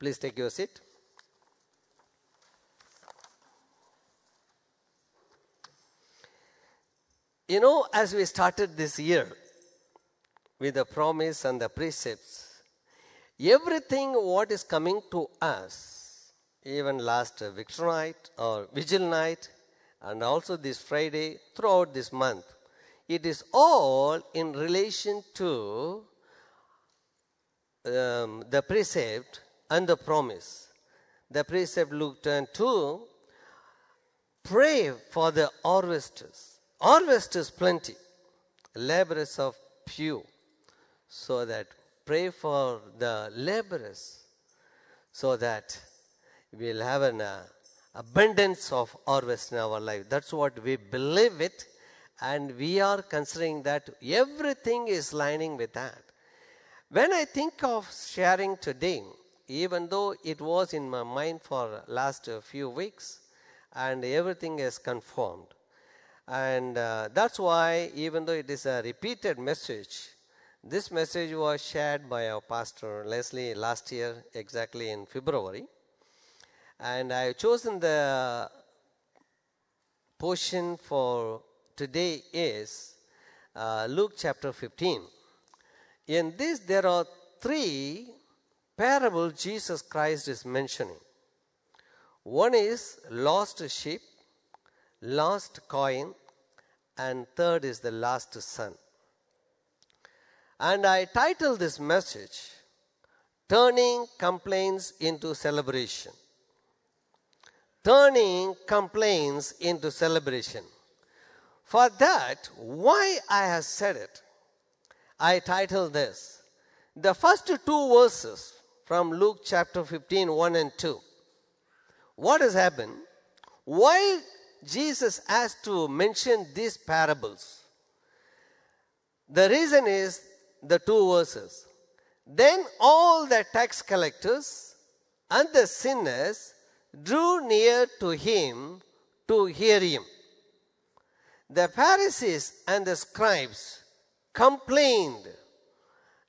Please take your seat. You know, as we started this year with the promise and the precepts, everything what is coming to us, even last Victor night or Vigil night, and also this Friday, throughout this month, it is all in relation to um, the precept and the promise. The precept Luke 10 2 pray for the harvesters. Harvest is plenty, laborers of few. So that pray for the laborers so that we'll have an uh, abundance of harvest in our life. That's what we believe it, and we are considering that everything is lining with that. When I think of sharing today, even though it was in my mind for last few weeks, and everything is confirmed, and uh, that's why even though it is a repeated message, this message was shared by our pastor Leslie last year, exactly in February, and I have chosen the portion for today is uh, Luke chapter 15. In this, there are three parables Jesus Christ is mentioning. One is lost sheep, lost coin, and third is the last son. And I title this message Turning Complaints into Celebration. Turning complaints into celebration. For that, why I have said it, I titled this the first two verses from Luke chapter 15, 1 and 2. What has happened? Why Jesus has to mention these parables? The reason is the two verses. Then all the tax collectors and the sinners drew near to him to hear him. The Pharisees and the scribes complained.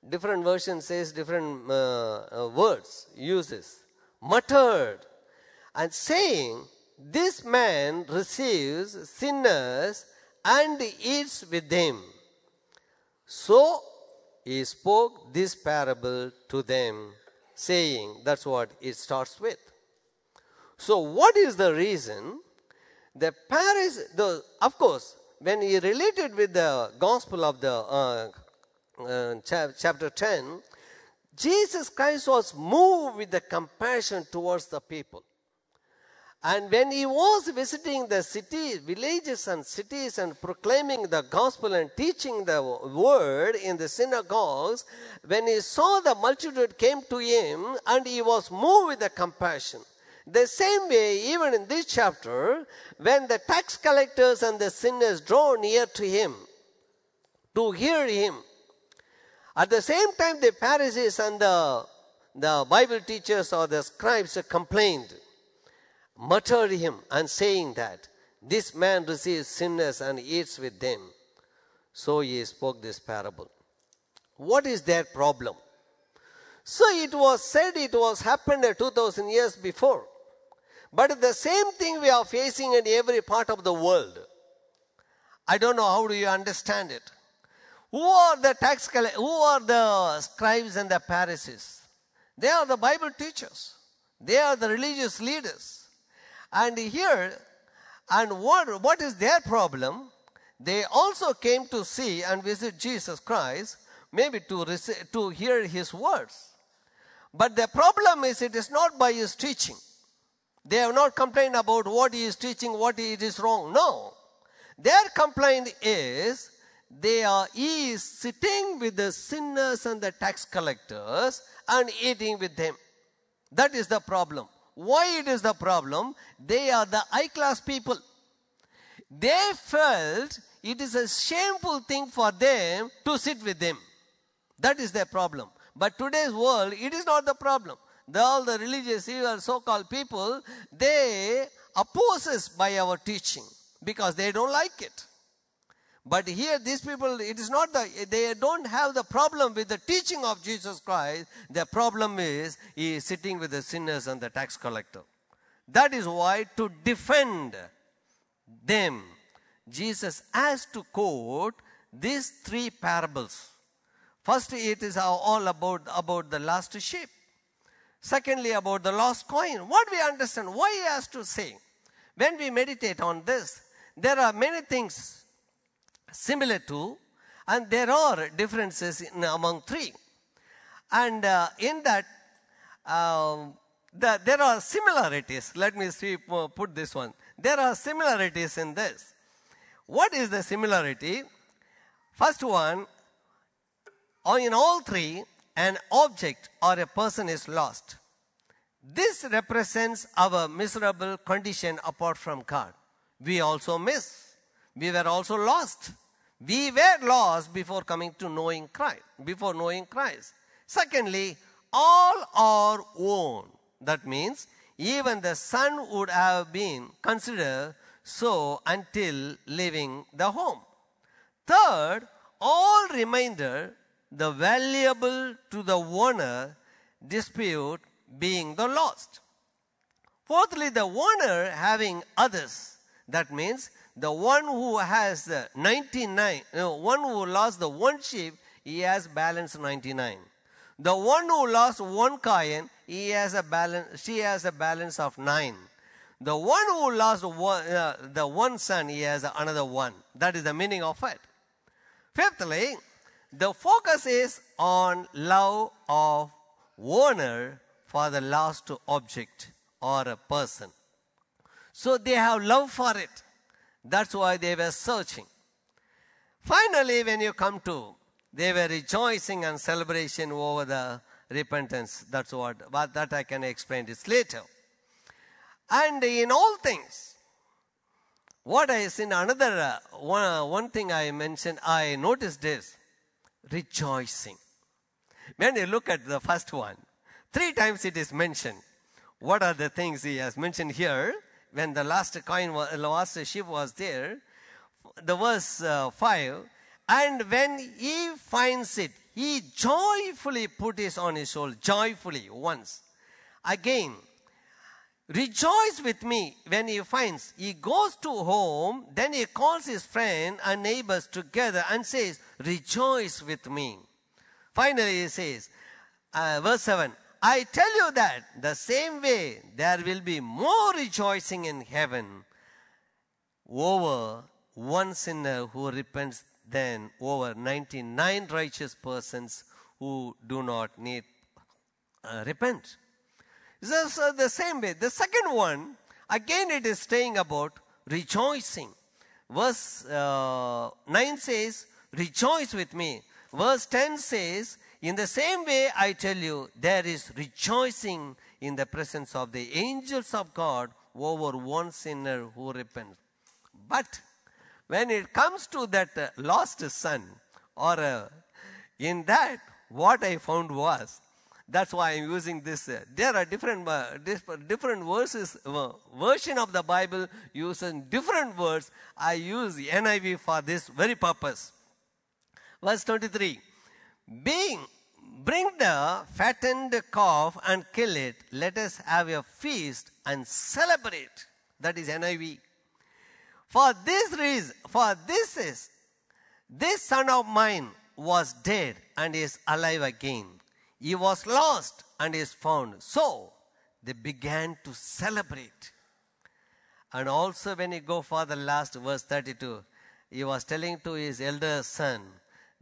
Different version says different uh, uh, words, uses. Muttered and saying, This man receives sinners and eats with them. So he spoke this parable to them, saying, That's what it starts with. So, what is the reason? The Paris, the, of course, when he related with the gospel of the uh, uh, chapter 10, Jesus Christ was moved with the compassion towards the people. And when he was visiting the cities, villages and cities and proclaiming the gospel and teaching the word in the synagogues, when he saw the multitude came to him and he was moved with the compassion. The same way, even in this chapter, when the tax collectors and the sinners draw near to him to hear him, at the same time, the Pharisees and the, the Bible teachers or the scribes complained, muttered him, and saying that this man receives sinners and eats with them. So he spoke this parable. What is their problem? So it was said it was happened 2000 years before. But the same thing we are facing in every part of the world. I don't know how do you understand it. Who are the tax collectors? Who are the scribes and the Pharisees? They are the Bible teachers. They are the religious leaders. And here, and what, what is their problem? They also came to see and visit Jesus Christ, maybe to, receive, to hear his words. But the problem is, it is not by his teaching. They have not complained about what he is teaching, what it is wrong. No. Their complaint is they are he is sitting with the sinners and the tax collectors and eating with them. That is the problem. Why it is the problem? They are the high class people. They felt it is a shameful thing for them to sit with them. That is their problem. But today's world, it is not the problem. The, all the religious, even so-called people, they oppose us by our teaching because they don't like it. But here, these people, it is not the, they don't have the problem with the teaching of Jesus Christ. Their problem is, he is sitting with the sinners and the tax collector. That is why, to defend them, Jesus has to quote these three parables. First, it is all about, about the lost sheep. Secondly, about the lost coin. What we understand, why he has to say. When we meditate on this, there are many things similar to, and there are differences in, among three. And uh, in that, um, the, there are similarities. Let me see, put this one. There are similarities in this. What is the similarity? First one, in all three, an object or a person is lost. This represents our miserable condition apart from God. We also miss. We were also lost. We were lost before coming to knowing Christ, before knowing Christ. Secondly, all are own. That means even the son would have been considered so until leaving the home. Third, all remainder the valuable to the owner dispute being the lost. Fourthly, the owner having others. That means the one who has the 99, no, one who lost the one sheep, he has balance 99. The one who lost one coin, he has a balance, she has a balance of nine. The one who lost one, uh, the one son, he has another one. That is the meaning of it. Fifthly, the focus is on love of owner for the lost object or a person. So they have love for it. That's why they were searching. Finally, when you come to, they were rejoicing and celebration over the repentance. That's what, but that I can explain this later. And in all things, what I in another uh, one, one thing I mentioned, I noticed this rejoicing. When you look at the first one, three times it is mentioned. What are the things he has mentioned here? When the last coin, was, last sheep was there, the verse uh, 5, and when he finds it, he joyfully put it on his soul, joyfully once. Again, rejoice with me when he finds. He goes to home, then he calls his friend and neighbors together and says, rejoice with me. Finally, he says, uh, verse 7, I tell you that the same way there will be more rejoicing in heaven over one sinner who repents than over 99 righteous persons who do not need uh, repent. Uh, the same way. The second one, again it is saying about rejoicing. Verse uh, 9 says, rejoice with me. Verse 10 says, in the same way I tell you, there is rejoicing in the presence of the angels of God over one sinner who repents. But when it comes to that uh, lost son, or uh, in that, what I found was that's why I'm using this. Uh, there are different, different verses, version of the Bible using different words. I use NIV for this very purpose. Verse 23. Being, bring the fattened calf and kill it. Let us have a feast and celebrate. That is NIV. For this reason, for this is, this son of mine was dead and is alive again he was lost and is found. So they began to celebrate. And also, when you go for the last verse 32, he was telling to his elder son,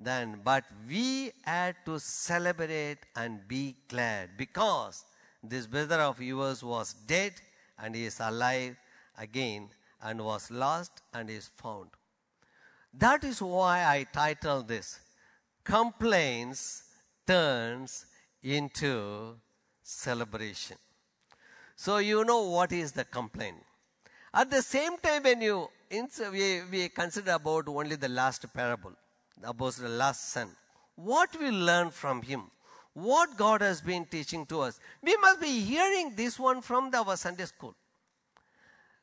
then, but we had to celebrate and be glad because this brother of yours was dead and he is alive again and was lost and is found. That is why I titled this Complaints Turns into celebration. So you know what is the complaint. At the same time, when you we, we consider about only the last parable, the last son, what we learn from him, what God has been teaching to us, we must be hearing this one from the, our Sunday school.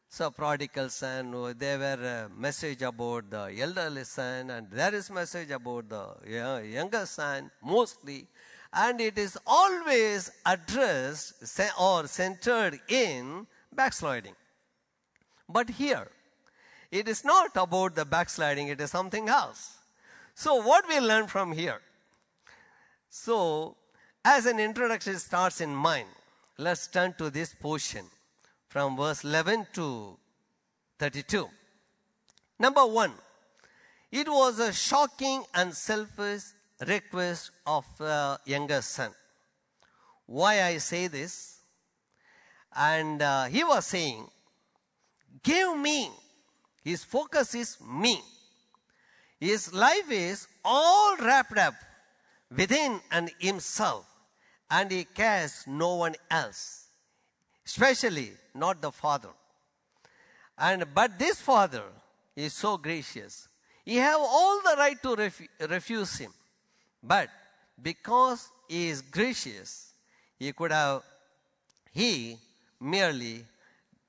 So prodigal son, oh, there were a message about the elderly son, and there is message about the younger son mostly, and it is always addressed or centered in backsliding. But here, it is not about the backsliding; it is something else. So what we learn from here? So, as an introduction starts in mind, let's turn to this portion from verse 11 to 32. Number one, it was a shocking and selfish request of a younger son. Why I say this? And uh, he was saying, Give me. His focus is me. His life is all wrapped up within and himself, and he cares no one else, especially not the father. And but this father is so gracious. He have all the right to refu- refuse him, but because he is gracious, he could have he merely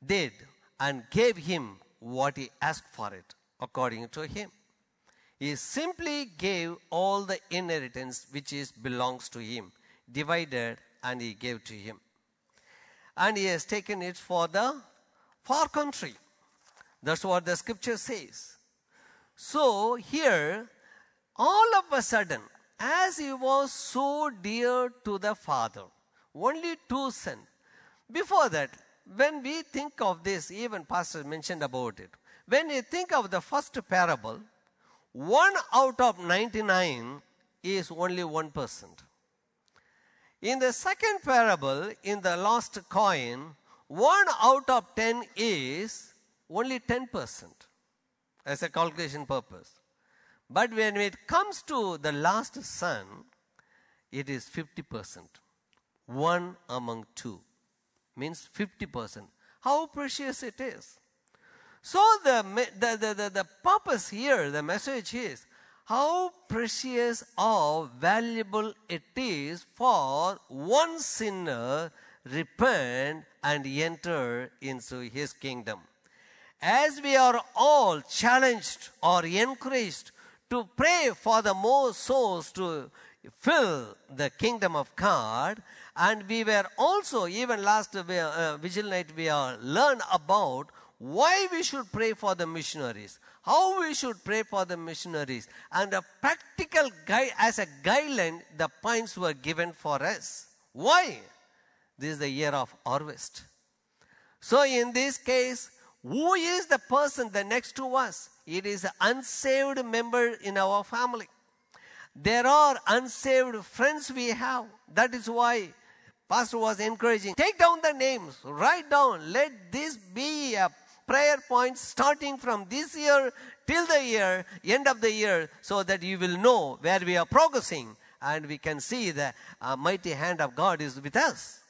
did and gave him what he asked for it according to him. He simply gave all the inheritance which is belongs to him, divided and he gave to him. And he has taken it for the far country. That's what the scripture says. So here, all of a sudden, as he was so dear to the father, only two sons. Before that, when we think of this, even Pastor mentioned about it. When you think of the first parable, one out of 99 is only 1%. In the second parable, in the lost coin, one out of 10 is only 10% as a calculation purpose. But when it comes to the last son, it is 50%. One among two means 50%. How precious it is. So the, the, the, the, the purpose here, the message is how precious or valuable it is for one sinner repent and enter into his kingdom. As we are all challenged or encouraged to pray for the more souls to fill the kingdom of God, and we were also, even last uh, vigil night, we are learned about why we should pray for the missionaries, how we should pray for the missionaries, and a practical guide, as a guideline, the points were given for us. Why? This is the year of harvest. So in this case, who is the person the next to us? It is an unsaved member in our family. There are unsaved friends we have. That is why Pastor was encouraging. Take down the names, write down. Let this be a prayer points starting from this year till the year, end of the year, so that you will know where we are progressing and we can see the uh, mighty hand of God is with us.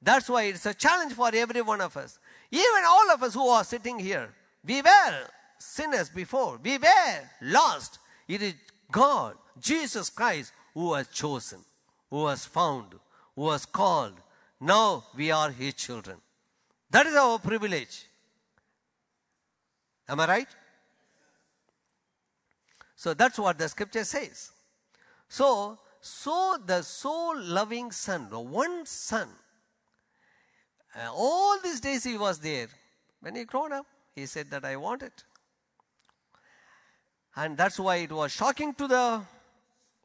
That's why it's a challenge for every one of us. Even all of us who are sitting here, we were sinners before. We were lost. It is God, Jesus Christ, who has chosen, who has found, who has called. Now we are His children. That is our privilege. Am I right? So that's what the scripture says. So, so the soul loving son, the one son, uh, all these days he was there. When he grown up, he said that I want it. And that's why it was shocking to the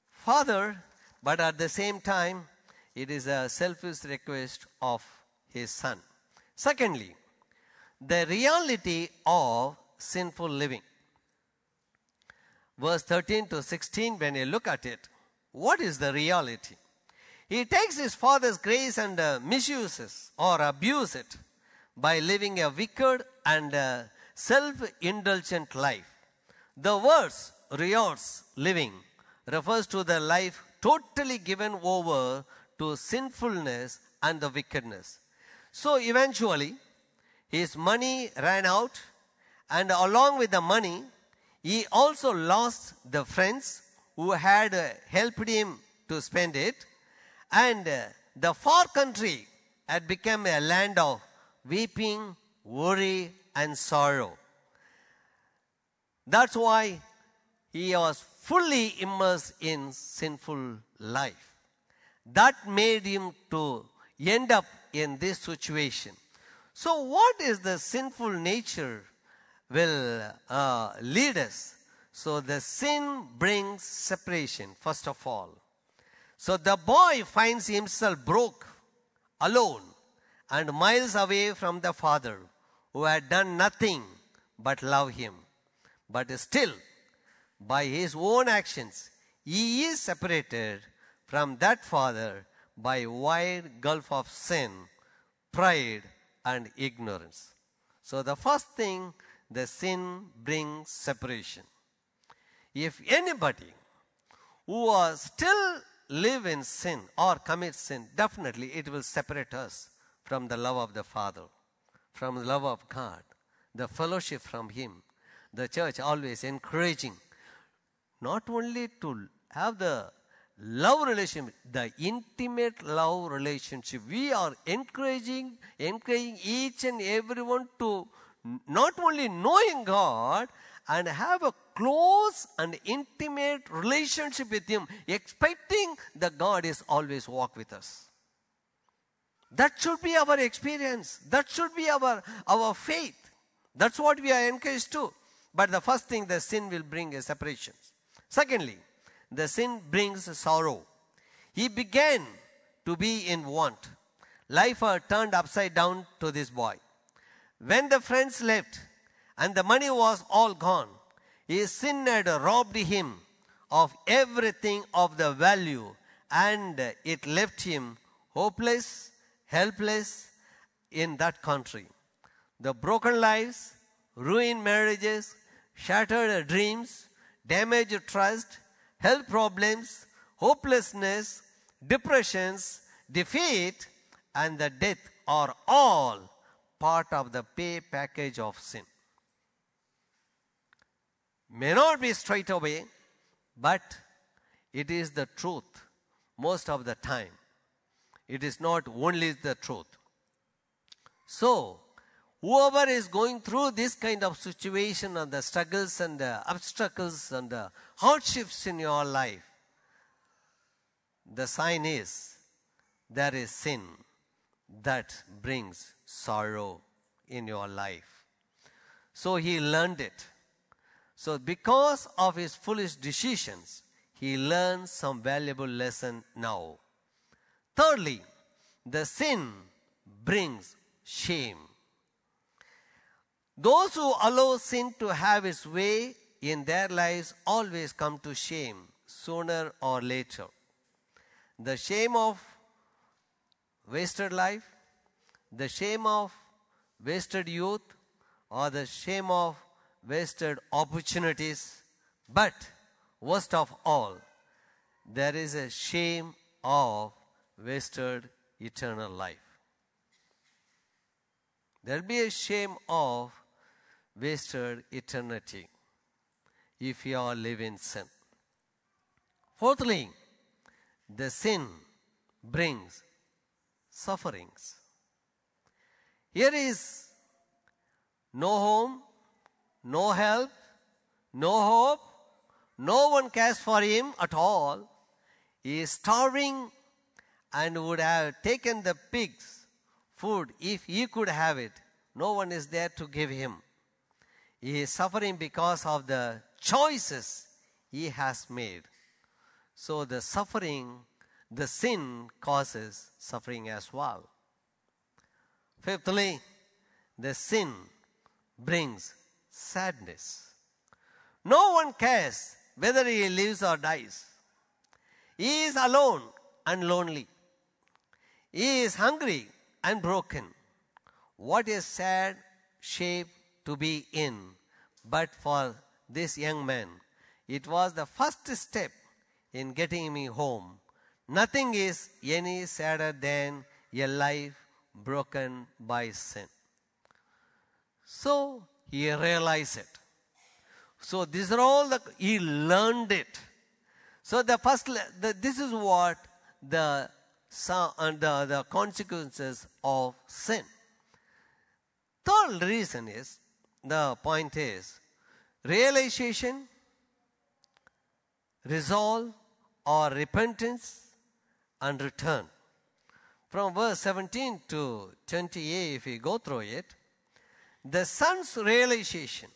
father, but at the same time, it is a selfish request of his son. Secondly, the reality of sinful living. Verse 13 to 16, when you look at it, what is the reality? He takes his father's grace and uh, misuses or abuses it by living a wicked and uh, self indulgent life. The words riotous living refers to the life totally given over to sinfulness and the wickedness. So eventually, his money ran out, and along with the money, he also lost the friends who had uh, helped him to spend it, and uh, the far country had become a land of weeping, worry, and sorrow. That's why he was fully immersed in sinful life. That made him to end up in this situation. So, what is the sinful nature will uh, lead us? So, the sin brings separation, first of all. So, the boy finds himself broke, alone, and miles away from the father who had done nothing but love him. But still, by his own actions, he is separated from that father by wide gulf of sin, pride, and ignorance. So the first thing, the sin brings separation. If anybody who was still live in sin or commit sin, definitely it will separate us from the love of the Father, from the love of God, the fellowship from Him. The church always encouraging not only to have the love relationship, the intimate love relationship. We are encouraging, encouraging each and everyone to not only knowing God and have a close and intimate relationship with Him, expecting that God is always walk with us. That should be our experience. That should be our, our faith. That's what we are encouraged to. But the first thing, the sin will bring a separation. Secondly, the sin brings sorrow. He began to be in want. Life turned upside down to this boy. When the friends left and the money was all gone, his sin had robbed him of everything of the value and it left him hopeless, helpless in that country. The broken lives, ruined marriages, shattered dreams, damaged trust, health problems, hopelessness, depressions, defeat, and the death are all part of the pay package of sin. May not be straight away, but it is the truth most of the time. It is not only the truth. So, whoever is going through this kind of situation and the struggles and the obstacles and the hardships in your life, the sign is there is sin that brings sorrow in your life. So he learned it. So because of his foolish decisions, he learned some valuable lesson now. Thirdly, the sin brings shame. Those who allow sin to have its way in their lives always come to shame sooner or later. The shame of wasted life, the shame of wasted youth, or the shame of wasted opportunities. But worst of all, there is a shame of wasted eternal life. There'll be a shame of wasted eternity if you are living sin. Fourthly, the sin brings sufferings. Here is no home, no help, no hope, no one cares for him at all. He is starving and would have taken the pig's food if he could have it. No one is there to give him. He is suffering because of the choices he has made. So the suffering, the sin causes suffering as well. Fifthly, the sin brings sadness. No one cares whether he lives or dies. He is alone and lonely. He is hungry and broken. What a sad shape to be in. But for this young man, it was the first step in getting me home. Nothing is any sadder than a life broken by sin. So he realized it. So these are all the, he learned it. So the first, the, this is what the, the, the consequences of sin. Third reason is the point is realization, resolve, or repentance and return. From verse 17 to 28, if we go through it, the son's realization.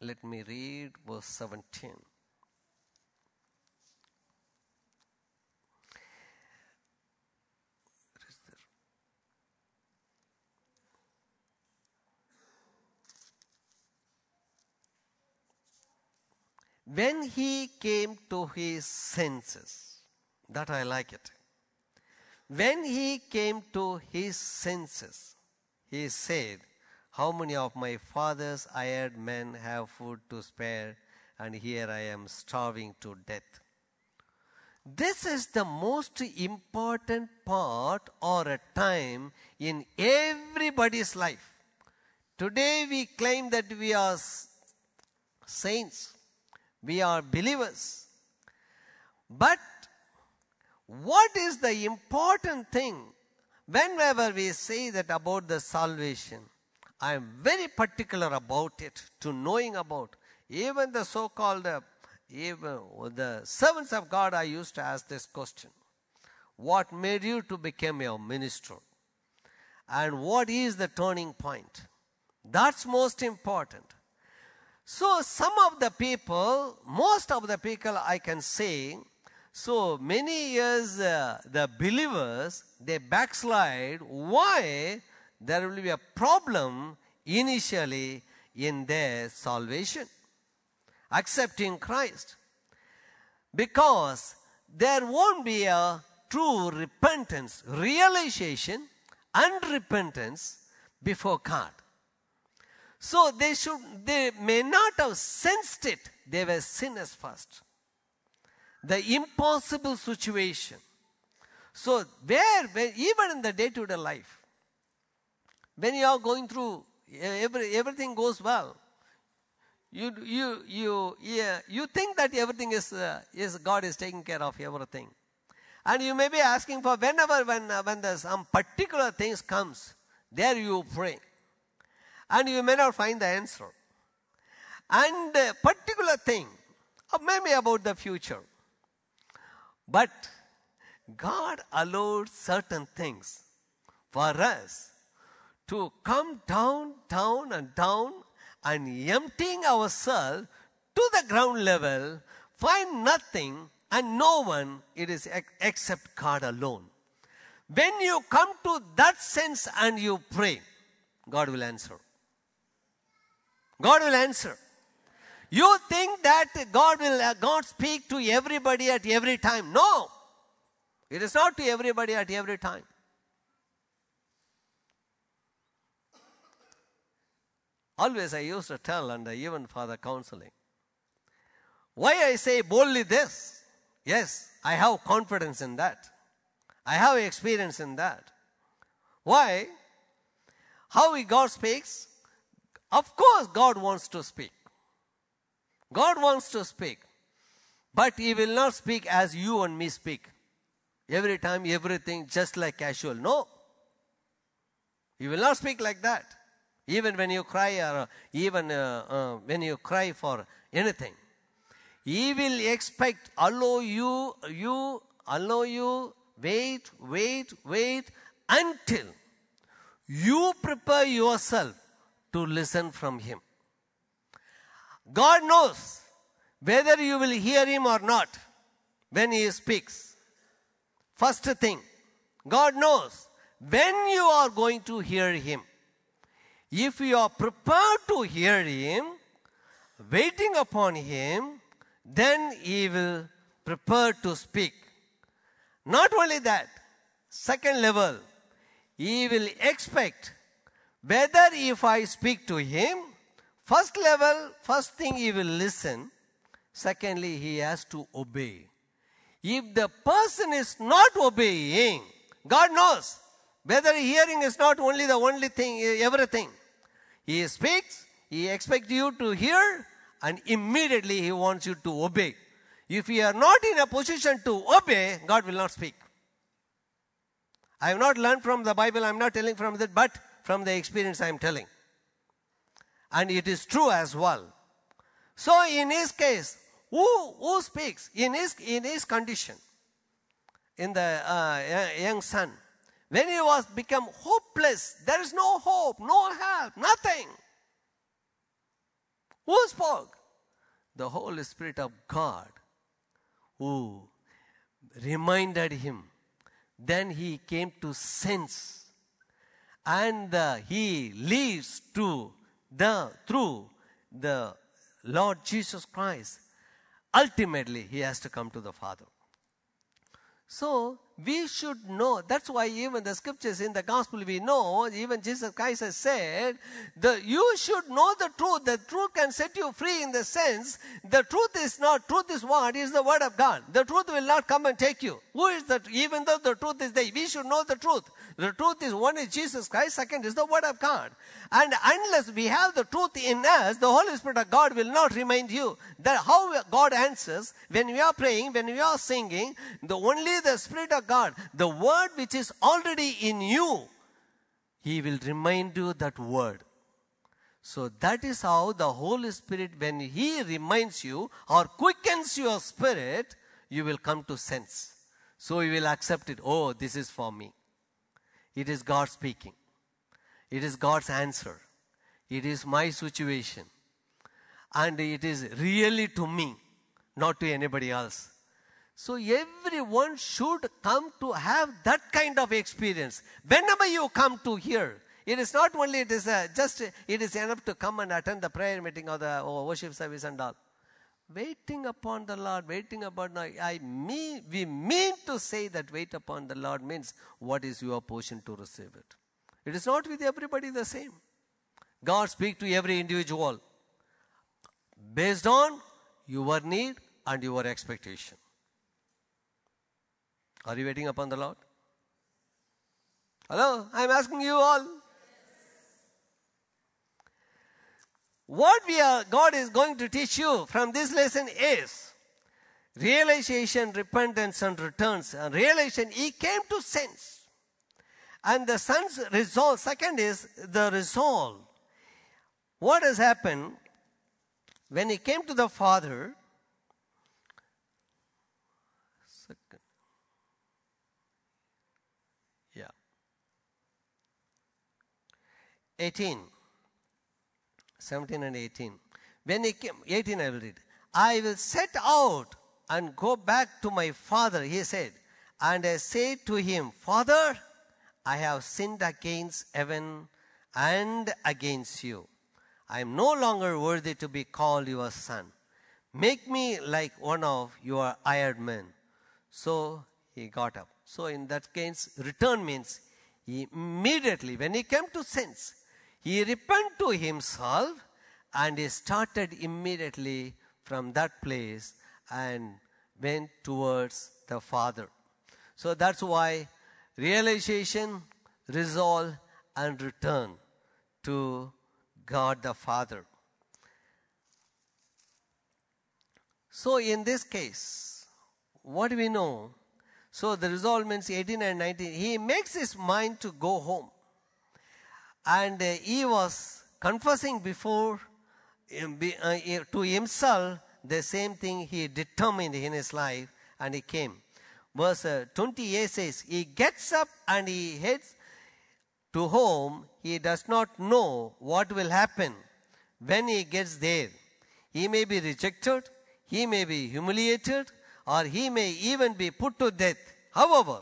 Let me read verse 17. when he came to his senses, that I like it. When he came to his senses, he said, How many of my father's hired men have food to spare, and here I am starving to death? This is the most important part or a time in everybody's life. Today we claim that we are saints we are believers. But what is the important thing whenever we say that about the salvation? I am very particular about it, to knowing about. Even the so called, even the servants of God, I used to ask this question What made you to become a minister? And what is the turning point? That's most important. So some of the people, most of the people I can say, so many years uh, the believers, they backslide. Why? There will be a problem initially in their salvation, accepting Christ. Because there won't be a true repentance, realization and repentance before God. So they should, they may not have sensed it. They were sinners first. The impossible situation. So where, where even in the day-to-day life, when you are going through, every, everything goes well. You, you, you, yeah, you think that everything is, uh, is God is taking care of everything. And you may be asking for whenever, when, uh, when some particular things comes, there you pray and you may not find the answer. And a particular thing, or maybe about the future. But God allowed certain things for us to come down, down, and down, and emptying ourselves to the ground level, find nothing and no one, it is except God alone. When you come to that sense and you pray, God will answer. God will answer. You think that God will uh, God speak to everybody at every time. No. It is not to everybody at every time. Always I used to tell, and even for the counseling, why I say boldly this? Yes, I have confidence in that. I have experience in that. Why? How God speaks? Of course, God wants to speak. God wants to speak. But He will not speak as you and me speak. Every time, everything just like casual. No. He will not speak like that. Even when you cry, or even uh, uh, when you cry for anything, He will expect, allow you, you, allow you, wait, wait, wait until you prepare yourself to listen from Him. God knows whether you will hear Him or not when He speaks. First thing, God knows when you are going to hear Him. If you are prepared to hear Him, waiting upon Him, then He will prepare to speak. Not only that, second level, He will expect whether if I speak to him, first level, first thing he will listen. Secondly, he has to obey. If the person is not obeying, God knows whether hearing is not only the only thing, everything. He speaks, he expects you to hear, and immediately he wants you to obey. If you are not in a position to obey, God will not speak. I have not learned from the Bible, I am not telling from that, but from the experience I am telling. And it is true as well. So in his case, who, who speaks in his, in his condition? In the uh, young son. When he was become hopeless, there is no hope, no help, nothing. Who spoke? The Holy Spirit of God who reminded him. Then he came to sense and uh, he leads to the through the Lord Jesus Christ. Ultimately, he has to come to the Father. So we should know. That's why even the scriptures in the gospel we know, even Jesus Christ has said, the, you should know the truth. The truth can set you free in the sense, the truth is not, truth is what? Is the word of God. The truth will not come and take you. Who is that? Even though the truth is there, we should know the truth. The truth is one is Jesus Christ, second is the word of God. And unless we have the truth in us, the Holy Spirit of God will not remind you that how God answers when we are praying, when we are singing, the only the Spirit of God, the word which is already in you, He will remind you that word. So that is how the Holy Spirit, when He reminds you or quickens your spirit, you will come to sense. So you will accept it. Oh, this is for me. It is God speaking. It is God's answer. It is my situation. And it is really to me, not to anybody else. So everyone should come to have that kind of experience. Whenever you come to here, it is not only it is a, just it is enough to come and attend the prayer meeting or the or worship service and all. Waiting upon the Lord, waiting upon I mean we mean to say that wait upon the Lord means what is your portion to receive it. It is not with everybody the same. God speak to every individual based on your need and your expectation. Are you waiting upon the Lord? Hello? I'm asking you all. What we are, God is going to teach you from this lesson is realization, repentance, and returns. And realization, he came to sense. And the son's resolve, second is the resolve. What has happened when he came to the father? Second. Yeah. 18. 17 and 18. When he came, 18 I will read. I will set out and go back to my father, he said. And I said to him, Father, I have sinned against heaven and against you. I am no longer worthy to be called your son. Make me like one of your hired men. So he got up. So in that case, return means he immediately, when he came to sense, he repented to himself and he started immediately from that place and went towards the Father. So that's why realization, resolve, and return to God the Father. So in this case, what do we know? So the resolve means 18 and 19. He makes his mind to go home. And uh, he was confessing before um, uh, to himself the same thing he determined in his life and he came. Verse uh, 28 says, He gets up and he heads to home. He does not know what will happen when he gets there. He may be rejected, he may be humiliated, or he may even be put to death. However,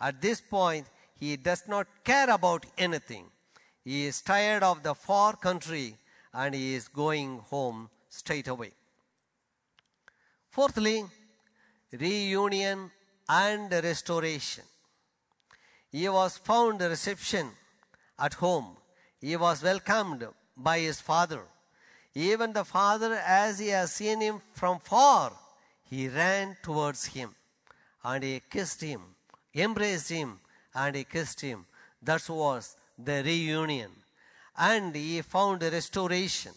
at this point, he does not care about anything. He is tired of the far country and he is going home straight away. Fourthly, reunion and restoration. He was found reception at home. He was welcomed by his father. Even the father, as he has seen him from far, he ran towards him and he kissed him, embraced him, and he kissed him. That was the reunion. And he found restoration.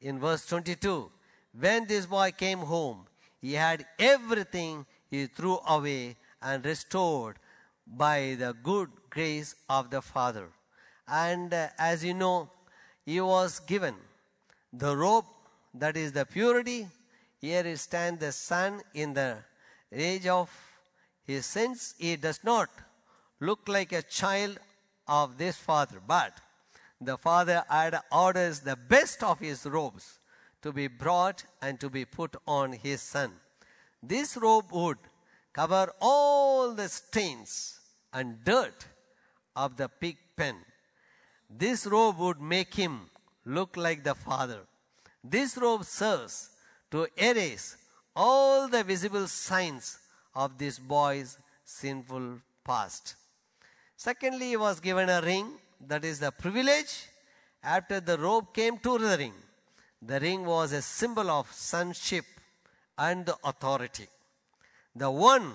In verse 22, when this boy came home, he had everything he threw away and restored by the good grace of the Father. And uh, as you know, he was given the robe, that is the purity. Here is stand the son in the age of his sins. He does not look like a child of this father, but the father had orders the best of his robes to be brought and to be put on his son. This robe would cover all the stains and dirt of the pig pen. This robe would make him look like the Father. This robe serves to erase all the visible signs of this boy's sinful past. Secondly, he was given a ring, that is the privilege. After the robe came to the ring, the ring was a symbol of sonship and authority. The one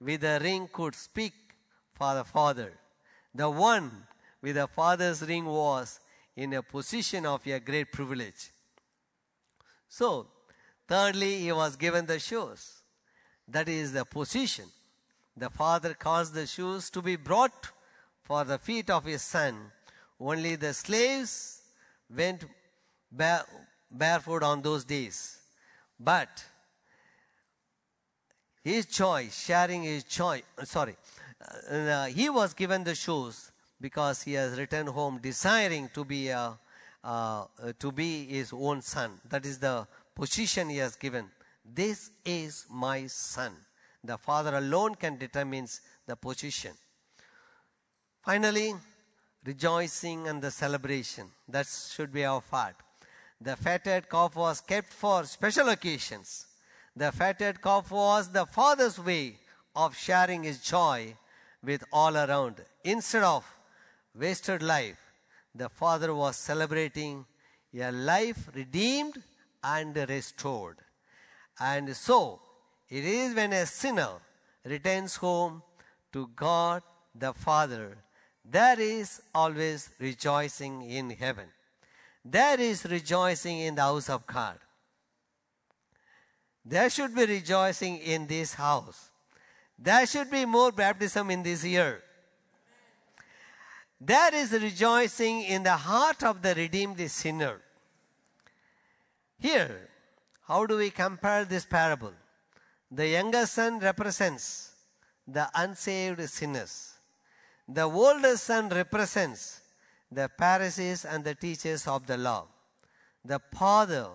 with the ring could speak for the Father. The one with the Father's ring was in a position of a great privilege. So, thirdly, he was given the shoes. That is the position. The father caused the shoes to be brought for the feet of his son. Only the slaves went bare, barefoot on those days. But his choice, sharing his choice, sorry, uh, he was given the shoes because he has returned home desiring to be, a, uh, to be his own son. That is the position he has given. This is my son. The father alone can determine the position. Finally, rejoicing and the celebration. That should be our part. The fatted calf was kept for special occasions. The fatted calf was the father's way of sharing his joy with all around. Instead of wasted life, the father was celebrating a life redeemed and restored. And so, it is when a sinner returns home to God the Father, there is always rejoicing in heaven. There is rejoicing in the house of God. There should be rejoicing in this house. There should be more baptism in this year. There is rejoicing in the heart of the redeemed sinner. Here, how do we compare this parable? The younger son represents the unsaved sinners. The older son represents the Pharisees and the teachers of the law. The father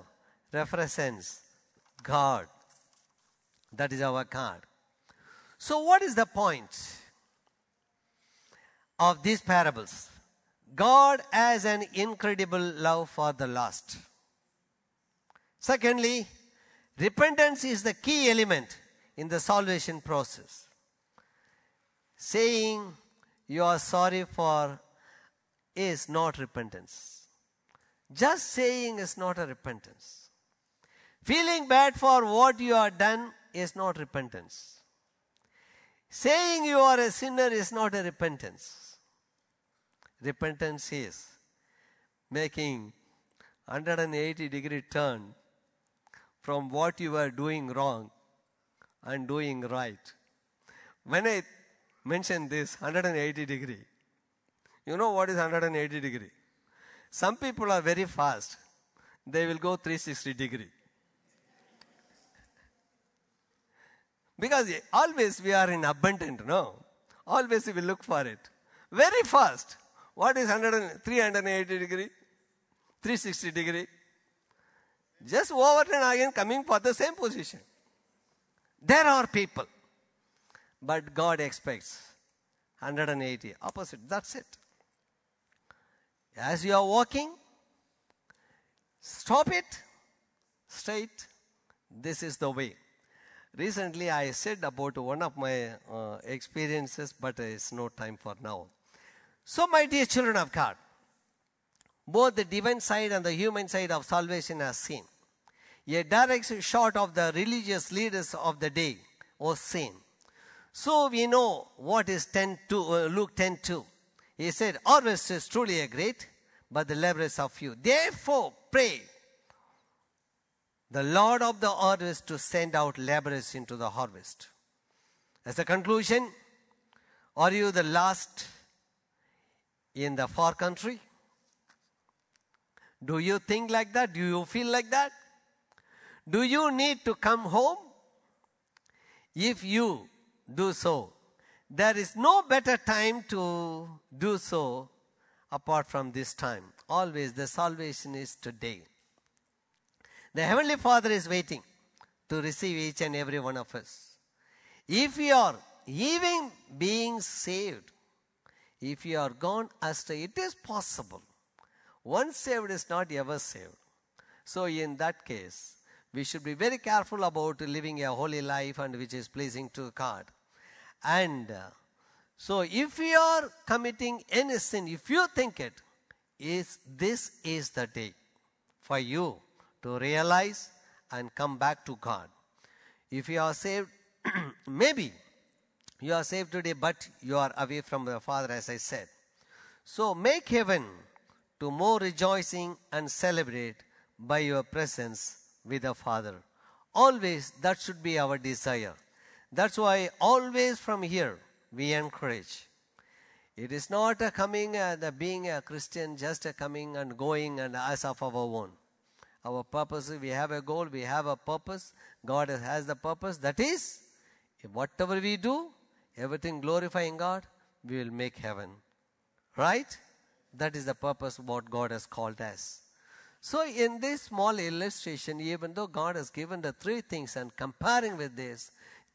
represents God. That is our God. So, what is the point of these parables? God has an incredible love for the lost. Secondly, repentance is the key element in the salvation process. Saying you are sorry for is not repentance. Just saying is not a repentance. Feeling bad for what you have done is not repentance. Saying you are a sinner is not a repentance. Repentance is making 180 degree turn from what you were doing wrong and doing right. When I mention this 180 degree, you know what is 180 degree? Some people are very fast. They will go 360 degree. Because always we are in abundant, no? Always we look for it. Very fast. What is 100, 380 degree? 360 degree? Just over and again coming for the same position. There are people. But God expects 180. Opposite. That's it. As you are walking, stop it straight. This is the way. Recently, I said about one of my uh, experiences, but it's no time for now. So, my dear children of God, both the divine side and the human side of salvation are seen. A direct shot of the religious leaders of the day was seen. So we know what is 10 to, uh, Luke 10 2. He said, Harvest is truly a great, but the laborers are few. Therefore, pray the Lord of the harvest to send out laborers into the harvest. As a conclusion, are you the last in the far country? Do you think like that? Do you feel like that? Do you need to come home? If you do so, there is no better time to do so apart from this time. Always the salvation is today. The Heavenly Father is waiting to receive each and every one of us. If you are even being saved, if you are gone astray, it is possible. Once saved is not ever saved. So, in that case, we should be very careful about living a holy life and which is pleasing to God. And uh, so, if you are committing any sin, if you think it, is this is the day for you to realize and come back to God. If you are saved, maybe you are saved today, but you are away from the Father, as I said. So make heaven to more rejoicing and celebrate by your presence with the Father. Always that should be our desire. That's why always from here we encourage. It is not a coming, uh, the being a Christian, just a coming and going and as of our own. Our purpose, we have a goal, we have a purpose. God has the purpose. That is, whatever we do, everything glorifying God, we will make heaven. Right? That is the purpose what God has called us. So in this small illustration, even though God has given the three things and comparing with this,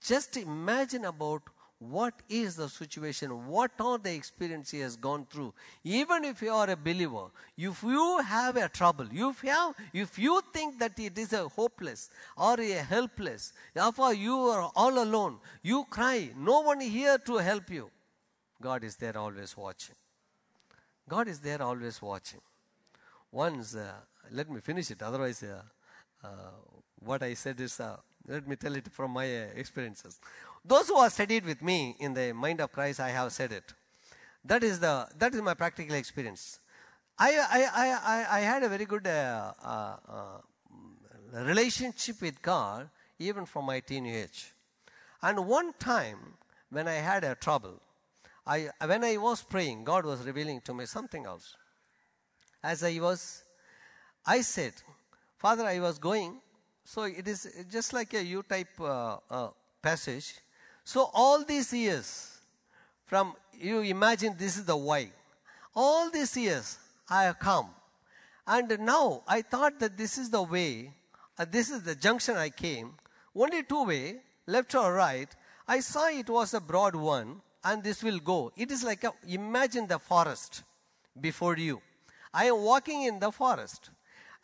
just imagine about what is the situation, what are the experience he has gone through. Even if you are a believer, if you have a trouble, if you, have, if you think that it is a hopeless or a helpless, therefore you are all alone, you cry, no one here to help you. God is there always watching. God is there always watching. Once, uh, let me finish it, otherwise, uh, uh, what I said is, uh, let me tell it from my uh, experiences. Those who have studied with me in the mind of Christ, I have said it. That is, the, that is my practical experience. I, I, I, I had a very good uh, uh, relationship with God even from my teenage. And one time when I had a trouble, I, when I was praying, God was revealing to me something else. As I was, I said, Father, I was going. So it is just like a U type uh, uh, passage. So all these years, from you imagine this is the why. All these years I have come. And now I thought that this is the way, uh, this is the junction I came. Only two way, left or right. I saw it was a broad one and this will go. It is like a, imagine the forest before you. I am walking in the forest.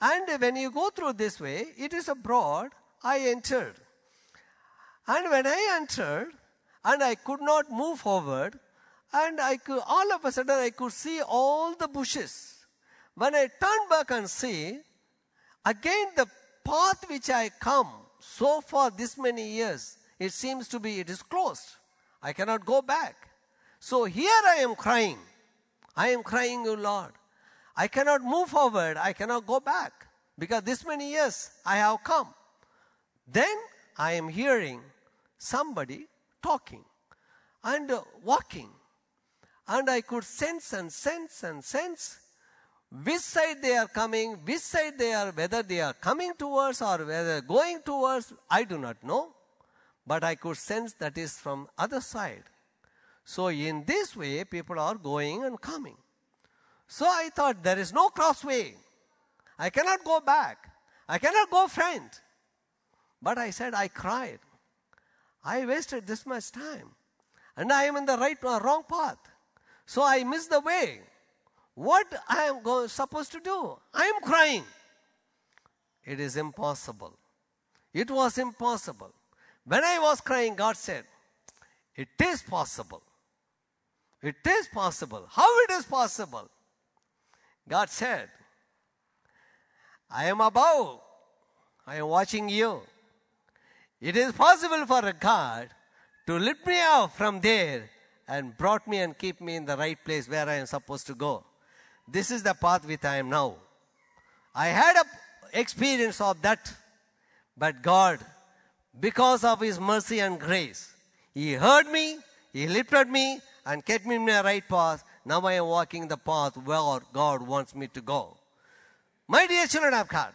And when you go through this way, it is a broad. I entered. And when I entered, and I could not move forward, and I could, all of a sudden I could see all the bushes. When I turned back and see, again the path which I come so far this many years, it seems to be, it is closed. I cannot go back. So here I am crying. I am crying, O Lord. I cannot move forward. I cannot go back because this many years I have come. Then I am hearing somebody talking and walking. And I could sense and sense and sense which side they are coming, which side they are, whether they are coming towards or whether going towards, I do not know. But I could sense that is from other side. So in this way, people are going and coming. So I thought there is no crossway. I cannot go back. I cannot go front. But I said, I cried. I wasted this much time. And I am in the right or wrong path. So I missed the way. What I am supposed to do? I am crying. It is impossible. It was impossible. When I was crying, God said, It is possible. It is possible. How it is possible? God said, I am above. I am watching you. It is possible for a God to lift me up from there and brought me and keep me in the right place where I am supposed to go. This is the path which I am now. I had a experience of that, but God, because of His mercy and grace, He heard me, He lifted me, and kept me in the right path. Now I am walking the path where God wants me to go. My dear children of God,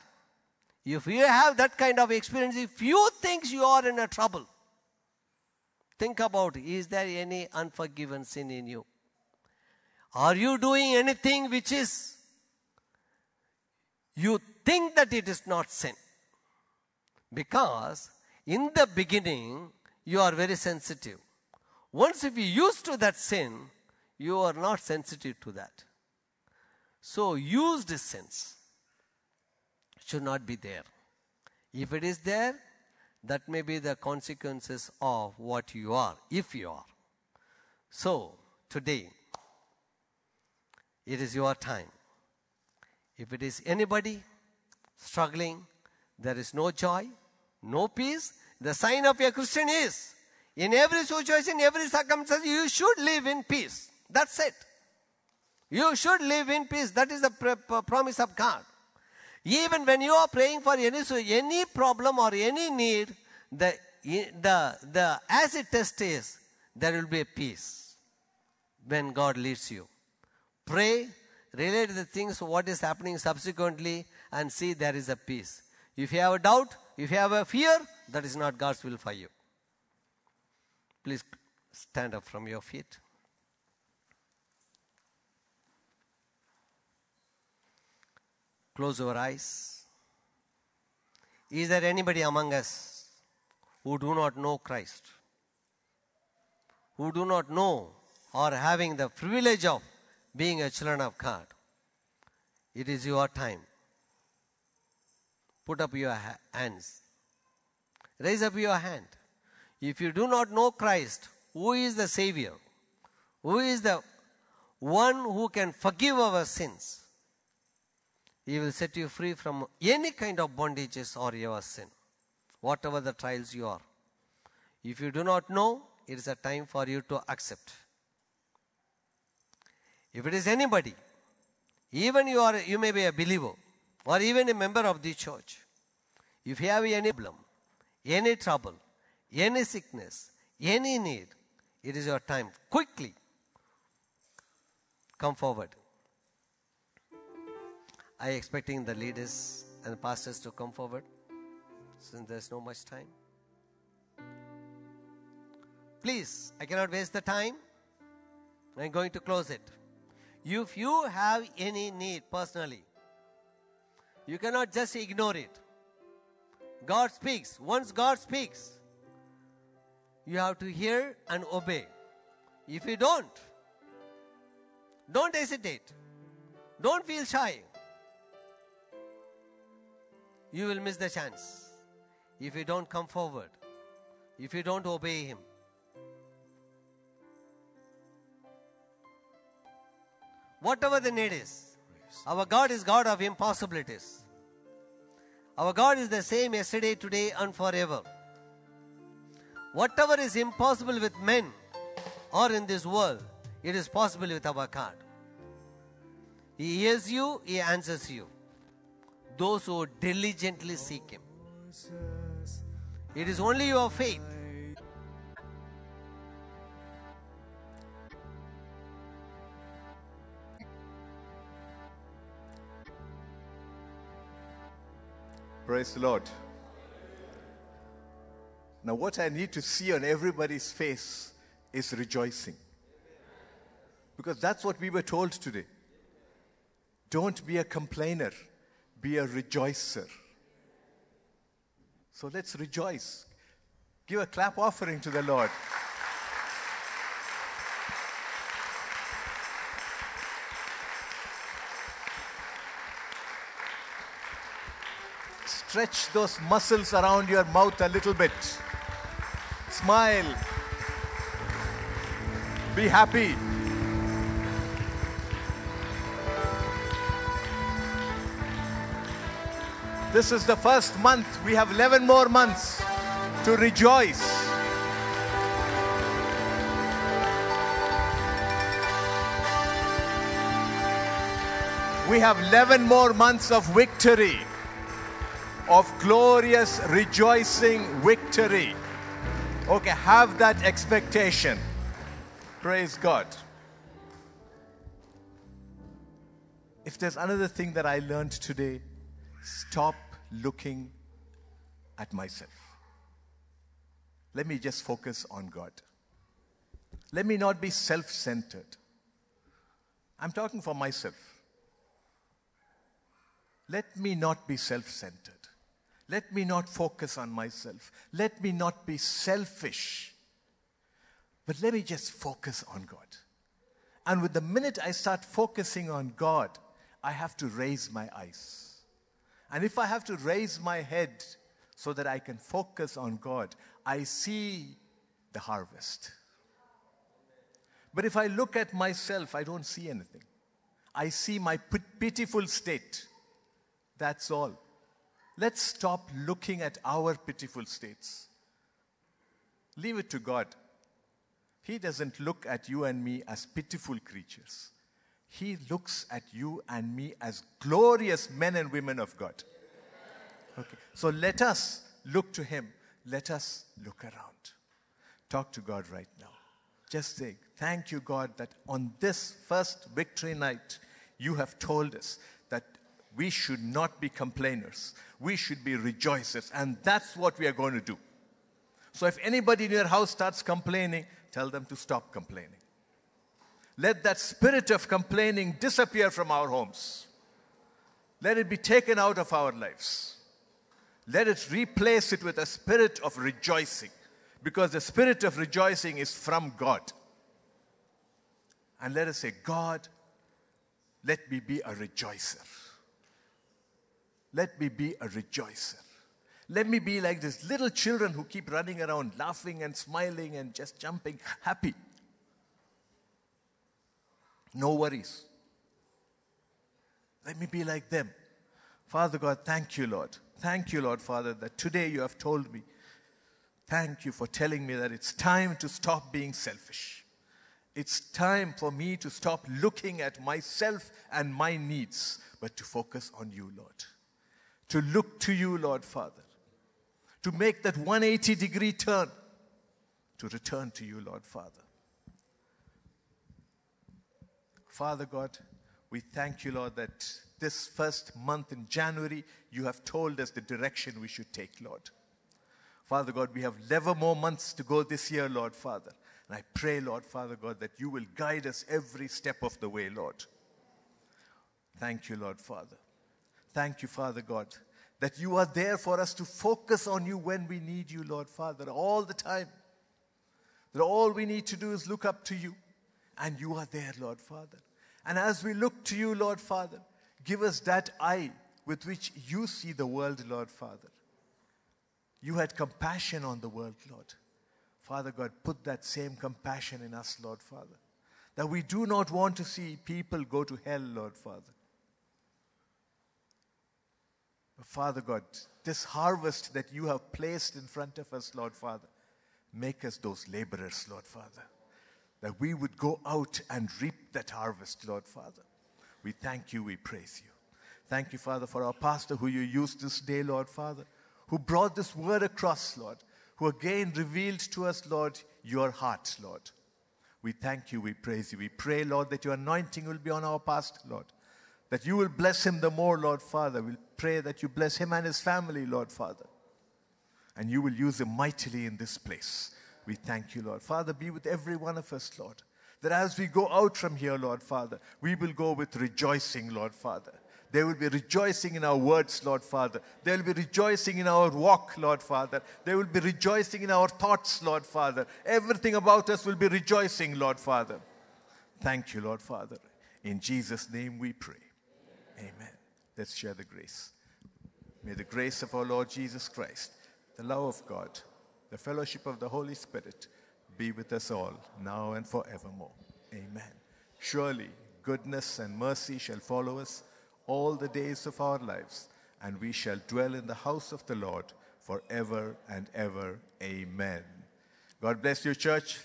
if you have that kind of experience, if you think you are in a trouble, think about is there any unforgiven sin in you? Are you doing anything which is you think that it is not sin? Because in the beginning you are very sensitive. Once if you used to that sin, you are not sensitive to that. So used sense should not be there. If it is there, that may be the consequences of what you are, if you are. So, today, it is your time. If it is anybody struggling, there is no joy, no peace, the sign of a Christian is in every situation, every circumstance, you should live in peace. That's it. You should live in peace. That is the pr- promise of God. Even when you are praying for any, any problem or any need, the, the, the acid test is there will be a peace when God leads you. Pray, relate the things, what is happening subsequently, and see there is a peace. If you have a doubt, if you have a fear, that is not God's will for you. Please stand up from your feet. Close your eyes. Is there anybody among us who do not know Christ? Who do not know or having the privilege of being a children of God? It is your time. Put up your hands. Raise up your hand. If you do not know Christ, who is the Savior? Who is the one who can forgive our sins? He will set you free from any kind of bondages or your sin, whatever the trials you are. If you do not know, it is a time for you to accept. If it is anybody, even you are you may be a believer or even a member of the church, if you have any problem, any trouble, any sickness, any need, it is your time. Quickly come forward. You expecting the leaders and pastors to come forward since there's no much time? Please, I cannot waste the time. I'm going to close it. If you have any need personally, you cannot just ignore it. God speaks. Once God speaks, you have to hear and obey. If you don't, don't hesitate. Don't feel shy you will miss the chance if you don't come forward, if you don't obey Him. Whatever the need is, our God is God of impossibilities. Our God is the same yesterday, today, and forever. Whatever is impossible with men or in this world, it is possible with our God. He hears you, He answers you those who diligently seek Him. It is only your faith. Praise the Lord. Now, what I need to see on everybody's face is rejoicing. Because that's what we were told today. Don't be a complainer be a rejoicer. So let's rejoice. Give a clap offering to the Lord. Stretch those muscles around your mouth a little bit. Smile. Be happy. This is the first month. We have 11 more months to rejoice. We have 11 more months of victory, of glorious, rejoicing victory. Okay, have that expectation. Praise God. if there's another thing that I learned today, stop looking at myself. Let me just focus on God. Let me not be self centered. I'm talking for myself. Let me not be self centered. Let me not focus on myself. Let me not be selfish. But let me just focus on God. And with the minute I start focusing on God, I have to raise my eyes. And if I have to raise my head so that I can focus on God, I see the harvest. But if I look at myself, I don't see anything. I see my pitiful state. That's all. Let's stop looking at our pitiful states. Leave it to God. He doesn't look at you and me as pitiful creatures. He looks at you and me as glorious men and women of God. Okay. So let us look to Him. Let us look around. Talk to God right now. Just say, Thank you, God, that on this first victory night, you have told us that we should not be complainers. We should be rejoicers. And that's what we are going to do. So if anybody in your house starts complaining, tell them to stop complaining. Let that spirit of complaining disappear from our homes. Let it be taken out of our lives. Let it replace it with a spirit of rejoicing because the spirit of rejoicing is from God. And let us say, God, let me be a rejoicer. Let me be a rejoicer. Let me be like these little children who keep running around, laughing and smiling and just jumping, happy. No worries. Let me be like them. Father God, thank you, Lord. Thank you, Lord, Father, that today you have told me. Thank you for telling me that it's time to stop being selfish. It's time for me to stop looking at myself and my needs, but to focus on you, Lord. To look to you, Lord Father. To make that 180 degree turn, to return to you, Lord Father. Father God, we thank you, Lord, that this first month in January, you have told us the direction we should take, Lord. Father God, we have 11 more months to go this year, Lord Father. And I pray, Lord Father God, that you will guide us every step of the way, Lord. Thank you, Lord Father. Thank you, Father God, that you are there for us to focus on you when we need you, Lord Father, all the time. That all we need to do is look up to you, and you are there, Lord Father. And as we look to you, Lord Father, give us that eye with which you see the world, Lord Father. You had compassion on the world, Lord. Father God, put that same compassion in us, Lord Father. That we do not want to see people go to hell, Lord Father. But Father God, this harvest that you have placed in front of us, Lord Father, make us those laborers, Lord Father that we would go out and reap that harvest, Lord Father. We thank you, we praise you. Thank you, Father, for our pastor who you used this day, Lord Father, who brought this word across, Lord, who again revealed to us, Lord, your heart, Lord. We thank you, we praise you. We pray, Lord, that your anointing will be on our pastor, Lord. That you will bless him the more, Lord Father. We pray that you bless him and his family, Lord Father. And you will use him mightily in this place. We thank you, Lord. Father, be with every one of us, Lord. That as we go out from here, Lord Father, we will go with rejoicing, Lord Father. There will be rejoicing in our words, Lord Father. There will be rejoicing in our walk, Lord Father. There will be rejoicing in our thoughts, Lord Father. Everything about us will be rejoicing, Lord Father. Thank you, Lord Father. In Jesus' name we pray. Amen. Let's share the grace. May the grace of our Lord Jesus Christ, the love of God, the fellowship of the Holy Spirit be with us all, now and forevermore. Amen. Surely, goodness and mercy shall follow us all the days of our lives, and we shall dwell in the house of the Lord forever and ever. Amen. God bless you, church.